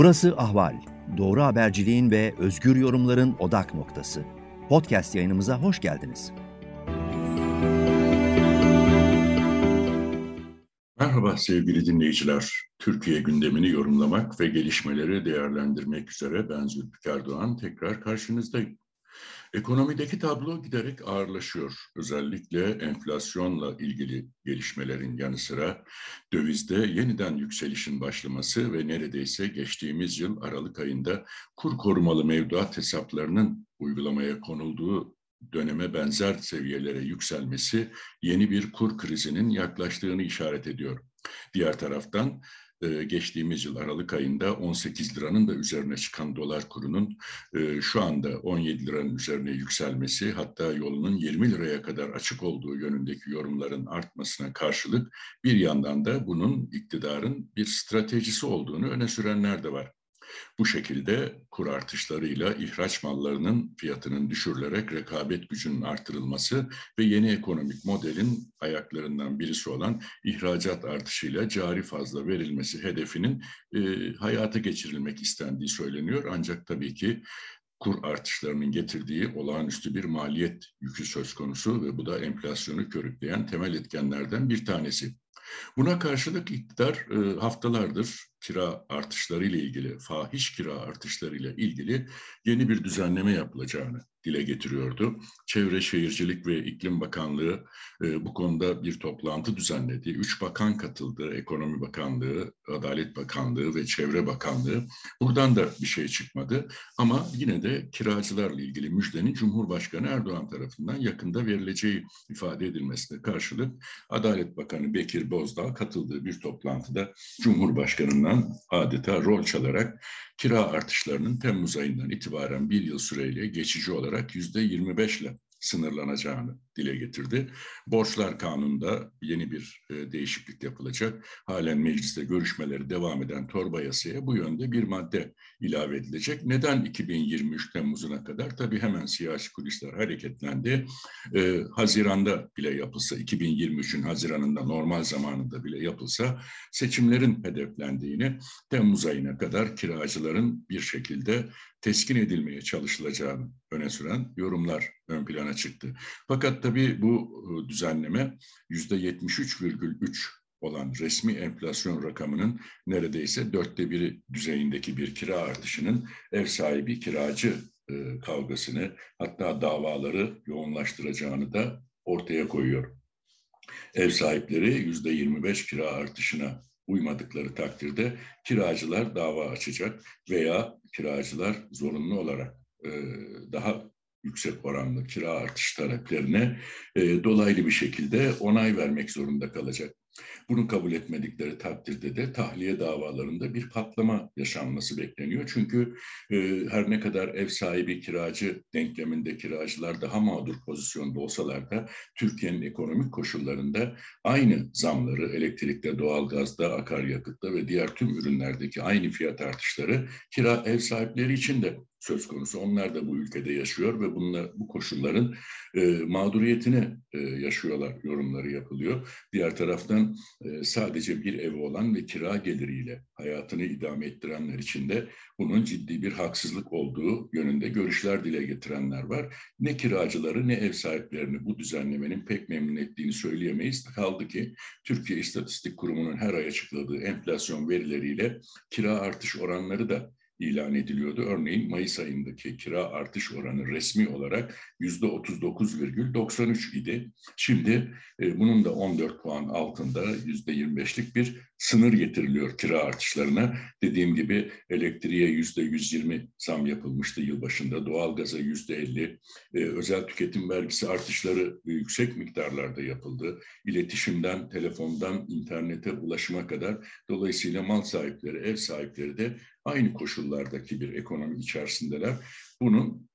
Burası Ahval. Doğru haberciliğin ve özgür yorumların odak noktası. Podcast yayınımıza hoş geldiniz. Merhaba sevgili dinleyiciler. Türkiye gündemini yorumlamak ve gelişmeleri değerlendirmek üzere ben Zülfikar Doğan tekrar karşınızdayım. Ekonomideki tablo giderek ağırlaşıyor. Özellikle enflasyonla ilgili gelişmelerin yanı sıra dövizde yeniden yükselişin başlaması ve neredeyse geçtiğimiz yıl Aralık ayında kur korumalı mevduat hesaplarının uygulamaya konulduğu döneme benzer seviyelere yükselmesi yeni bir kur krizinin yaklaştığını işaret ediyor. Diğer taraftan geçtiğimiz yıl Aralık ayında 18 liranın da üzerine çıkan dolar kurunun e, şu anda 17 liranın üzerine yükselmesi hatta yolunun 20 liraya kadar açık olduğu yönündeki yorumların artmasına karşılık bir yandan da bunun iktidarın bir stratejisi olduğunu öne sürenler de var. Bu şekilde kur artışlarıyla ihraç mallarının fiyatının düşürülerek rekabet gücünün artırılması ve yeni ekonomik modelin ayaklarından birisi olan ihracat artışıyla cari fazla verilmesi hedefinin e, hayata geçirilmek istendiği söyleniyor. Ancak tabii ki kur artışlarının getirdiği olağanüstü bir maliyet yükü söz konusu ve bu da enflasyonu körükleyen temel etkenlerden bir tanesi. Buna karşılık iktidar e, haftalardır kira artışları ile ilgili, fahiş kira artışları ile ilgili yeni bir düzenleme yapılacağını dile getiriyordu. Çevre Şehircilik ve İklim Bakanlığı e, bu konuda bir toplantı düzenledi. Üç bakan katıldı. Ekonomi Bakanlığı, Adalet Bakanlığı ve Çevre Bakanlığı. Buradan da bir şey çıkmadı. Ama yine de kiracılarla ilgili müjdenin Cumhurbaşkanı Erdoğan tarafından yakında verileceği ifade edilmesine karşılık Adalet Bakanı Bekir Bozdağ katıldığı bir toplantıda Cumhurbaşkanı'ndan adeta rol çalarak kira artışlarının Temmuz ayından itibaren bir yıl süreyle geçici olarak yüzde 25 ile sınırlanacağını dile getirdi. Borçlar kanununda yeni bir e, değişiklik yapılacak. Halen mecliste görüşmeleri devam eden torba yasaya bu yönde bir madde ilave edilecek. Neden 2023 Temmuz'una kadar? Tabii hemen siyasi kulisler hareketlendi. E, Haziranda bile yapılsa, 2023'ün Haziran'ında normal zamanında bile yapılsa seçimlerin hedeflendiğini, Temmuz ayına kadar kiracıların bir şekilde teskin edilmeye çalışılacağını öne süren yorumlar ön plana çıktı. Fakat tabii bu e, düzenleme yüzde 73,3 olan resmi enflasyon rakamının neredeyse dörtte biri düzeyindeki bir kira artışının ev sahibi kiracı e, kavgasını hatta davaları yoğunlaştıracağını da ortaya koyuyor. Ev sahipleri yüzde 25 kira artışına uymadıkları takdirde kiracılar dava açacak veya kiracılar zorunlu olarak daha yüksek oranlı kira artış taleplerine e, dolaylı bir şekilde onay vermek zorunda kalacak. Bunu kabul etmedikleri takdirde de tahliye davalarında bir patlama yaşanması bekleniyor. Çünkü e, her ne kadar ev sahibi kiracı denkleminde kiracılar daha mağdur pozisyonda olsalar da Türkiye'nin ekonomik koşullarında aynı zamları elektrikte, doğalgazda, akaryakıtta ve diğer tüm ürünlerdeki aynı fiyat artışları kira ev sahipleri için de söz konusu. Onlar da bu ülkede yaşıyor ve bununla, bu koşulların e, mağduriyetini e, yaşıyorlar yorumları yapılıyor. Diğer taraftan e, sadece bir evi olan ve kira geliriyle hayatını idame ettirenler için de bunun ciddi bir haksızlık olduğu yönünde görüşler dile getirenler var. Ne kiracıları ne ev sahiplerini bu düzenlemenin pek memnun ettiğini söyleyemeyiz. Kaldı ki Türkiye İstatistik Kurumu'nun her ay açıkladığı enflasyon verileriyle kira artış oranları da ilan ediliyordu. Örneğin Mayıs ayındaki kira artış oranı resmi olarak yüzde 39,93 idi. Şimdi e, bunun da 14 puan altında yüzde 25'lik bir sınır getiriliyor kira artışlarına. Dediğim gibi elektriğe yüzde 120 zam yapılmıştı yılbaşında, doğalgaza yüzde 50, e, özel tüketim vergisi artışları yüksek miktarlarda yapıldı. İletişimden, telefondan, internete ulaşıma kadar dolayısıyla mal sahipleri, ev sahipleri de aynı koşullardaki bir ekonomi içerisindeler. Bunun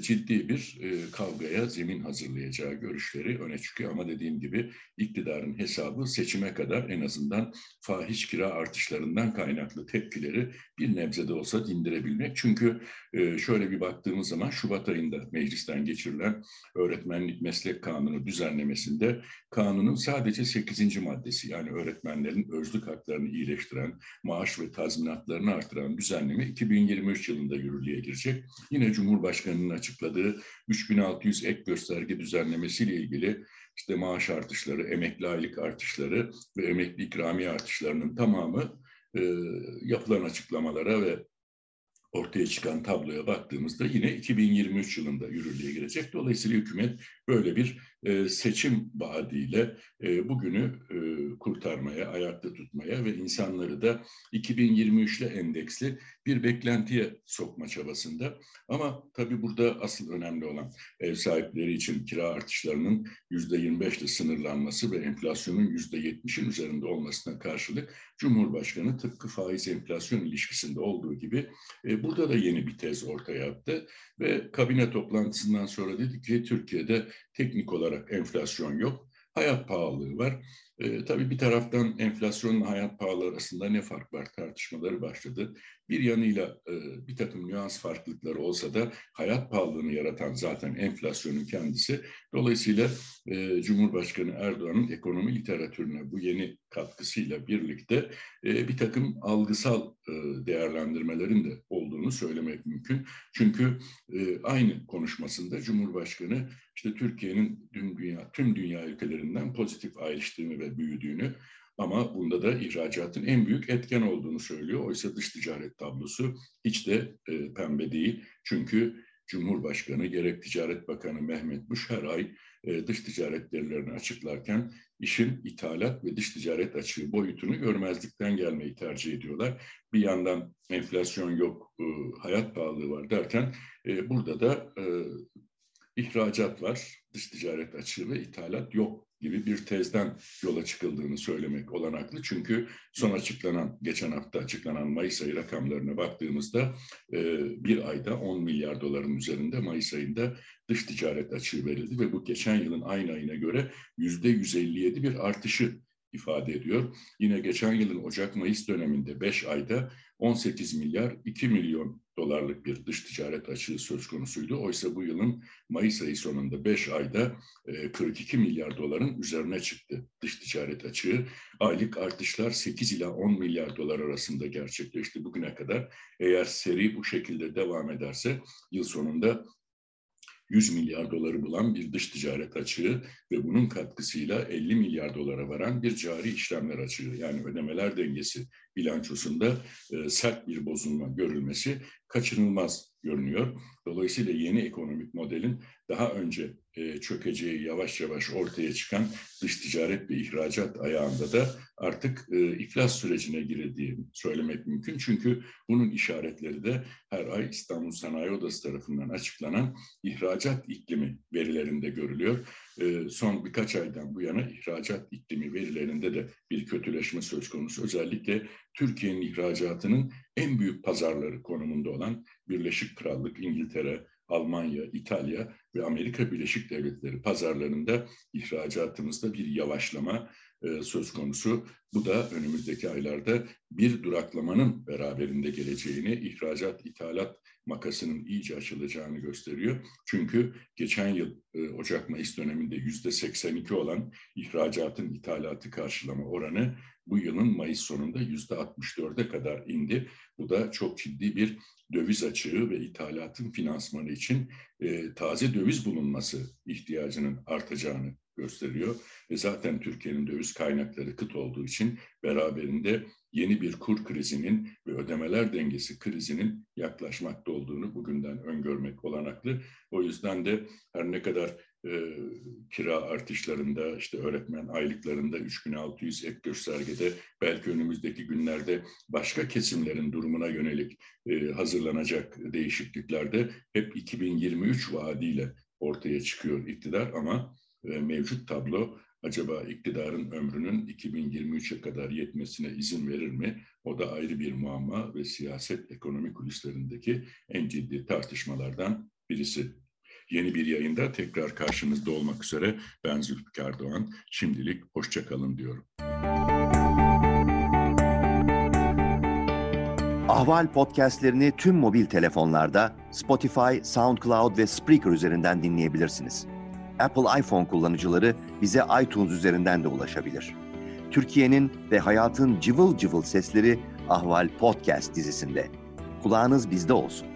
ciddi bir e, kavgaya zemin hazırlayacağı görüşleri öne çıkıyor. Ama dediğim gibi iktidarın hesabı seçime kadar en azından fahiş kira artışlarından kaynaklı tepkileri bir nebze de olsa dindirebilmek. Çünkü e, şöyle bir baktığımız zaman Şubat ayında meclisten geçirilen öğretmenlik meslek kanunu düzenlemesinde kanunun sadece 8. maddesi yani öğretmenlerin özlük haklarını iyileştiren, maaş ve tazminatlarını artıran düzenleme 2023 yılında yürürlüğe girecek. Yine Cumhurbaşkanı'nın açıkladığı 3600 ek gösterge düzenlemesiyle ilgili işte maaş artışları, emekli aylık artışları ve emekli ikramiye artışlarının tamamı e, yapılan açıklamalara ve ortaya çıkan tabloya baktığımızda yine 2023 yılında yürürlüğe girecek. Dolayısıyla hükümet böyle bir e, seçim vaadiyle e, bugünü e, kurtarmaya, ayakta tutmaya ve insanları da 2023'le endeksli bir beklentiye sokma çabasında. Ama tabii burada asıl önemli olan ev sahipleri için kira artışlarının %25 ile sınırlanması ve enflasyonun %70'in üzerinde olmasına karşılık Cumhurbaşkanı tıpkı faiz enflasyon ilişkisinde olduğu gibi burada da yeni bir tez ortaya attı ve kabine toplantısından sonra dedi ki Türkiye'de teknik olarak enflasyon yok, hayat pahalılığı var. E, tabii bir taraftan enflasyonla hayat pahalılığı arasında ne fark var tartışmaları başladı. Bir yanıyla e, bir takım nüans farklılıkları olsa da hayat pahalılığını yaratan zaten enflasyonun kendisi. Dolayısıyla e, Cumhurbaşkanı Erdoğan'ın ekonomi literatürüne bu yeni katkısıyla birlikte e, bir takım algısal e, değerlendirmelerin de olduğunu söylemek mümkün. Çünkü e, aynı konuşmasında Cumhurbaşkanı işte Türkiye'nin tüm dünya, tüm dünya ülkelerinden pozitif ayrıştığını ve büyüdüğünü ama bunda da ihracatın en büyük etken olduğunu söylüyor. Oysa dış ticaret tablosu hiç de e, pembe değil. Çünkü Cumhurbaşkanı gerek Ticaret Bakanı Mehmet Buş her ay e, dış ticaret verilerini açıklarken işin ithalat ve dış ticaret açığı boyutunu görmezlikten gelmeyi tercih ediyorlar. Bir yandan enflasyon yok, e, hayat pahalılığı var derken e, burada da e, ihracat var, dış ticaret açığı ve ithalat yok gibi bir tezden yola çıkıldığını söylemek olanaklı. Çünkü son açıklanan, geçen hafta açıklanan Mayıs ayı rakamlarına baktığımızda e, bir ayda 10 milyar doların üzerinde Mayıs ayında dış ticaret açığı verildi ve bu geçen yılın aynı ayına göre yüzde 157 bir artışı ifade ediyor. Yine geçen yılın Ocak-Mayıs döneminde 5 ayda 18 milyar 2 milyon dolarlık bir dış ticaret açığı söz konusuydu. Oysa bu yılın Mayıs ayı sonunda 5 ayda 42 e, milyar doların üzerine çıktı dış ticaret açığı. Aylık artışlar 8 ila 10 milyar dolar arasında gerçekleşti bugüne kadar. Eğer seri bu şekilde devam ederse yıl sonunda 100 milyar doları bulan bir dış ticaret açığı ve bunun katkısıyla 50 milyar dolara varan bir cari işlemler açığı yani ödemeler dengesi bilançosunda e, sert bir bozulma görülmesi kaçınılmaz görünüyor. Dolayısıyla yeni ekonomik modelin daha önce e, çökeceği yavaş yavaş ortaya çıkan dış ticaret ve ihracat ayağında da artık e, iflas sürecine girildiğini söylemek mümkün. Çünkü bunun işaretleri de her ay İstanbul Sanayi Odası tarafından açıklanan ihracat iklimi verilerinde görülüyor. E, son birkaç aydan bu yana ihracat iklimi verilerinde de bir kötüleşme söz konusu. Özellikle Türkiye'nin ihracatının en büyük pazarları konumunda olan Birleşik Krallık, İngiltere, Almanya, İtalya ve Amerika Birleşik Devletleri pazarlarında ihracatımızda bir yavaşlama e, söz konusu. Bu da önümüzdeki aylarda bir duraklamanın beraberinde geleceğini, ihracat, ithalat makasının iyice açılacağını gösteriyor. Çünkü geçen yıl e, Ocak-Mayıs döneminde yüzde 82 olan ihracatın ithalatı karşılama oranı bu yılın Mayıs sonunda yüzde 64'e kadar indi. Bu da çok ciddi bir döviz açığı ve ithalatın finansmanı için e, taze döviz bulunması ihtiyacının artacağını gösteriyor. Ve zaten Türkiye'nin döviz kaynakları kıt olduğu için beraberinde yeni bir kur krizinin ve ödemeler dengesi krizinin yaklaşmakta olduğunu bugünden öngörmek olanaklı. O yüzden de her ne kadar e, kira artışlarında, işte öğretmen aylıklarında 3600 ek göstergede belki önümüzdeki günlerde başka kesimlerin durumuna yönelik e, hazırlanacak değişikliklerde hep 2023 vaadiyle ortaya çıkıyor iktidar ama e, mevcut tablo acaba iktidarın ömrünün 2023'e kadar yetmesine izin verir mi? O da ayrı bir muamma ve siyaset ekonomi kulislerindeki en ciddi tartışmalardan birisi. Yeni bir yayında tekrar karşınızda olmak üzere ben Zülfikar Doğan. Şimdilik hoşçakalın diyorum. Ahval podcastlerini tüm mobil telefonlarda Spotify, SoundCloud ve Spreaker üzerinden dinleyebilirsiniz. Apple iPhone kullanıcıları bize iTunes üzerinden de ulaşabilir. Türkiye'nin ve hayatın cıvıl cıvıl sesleri Ahval Podcast dizisinde. Kulağınız bizde olsun.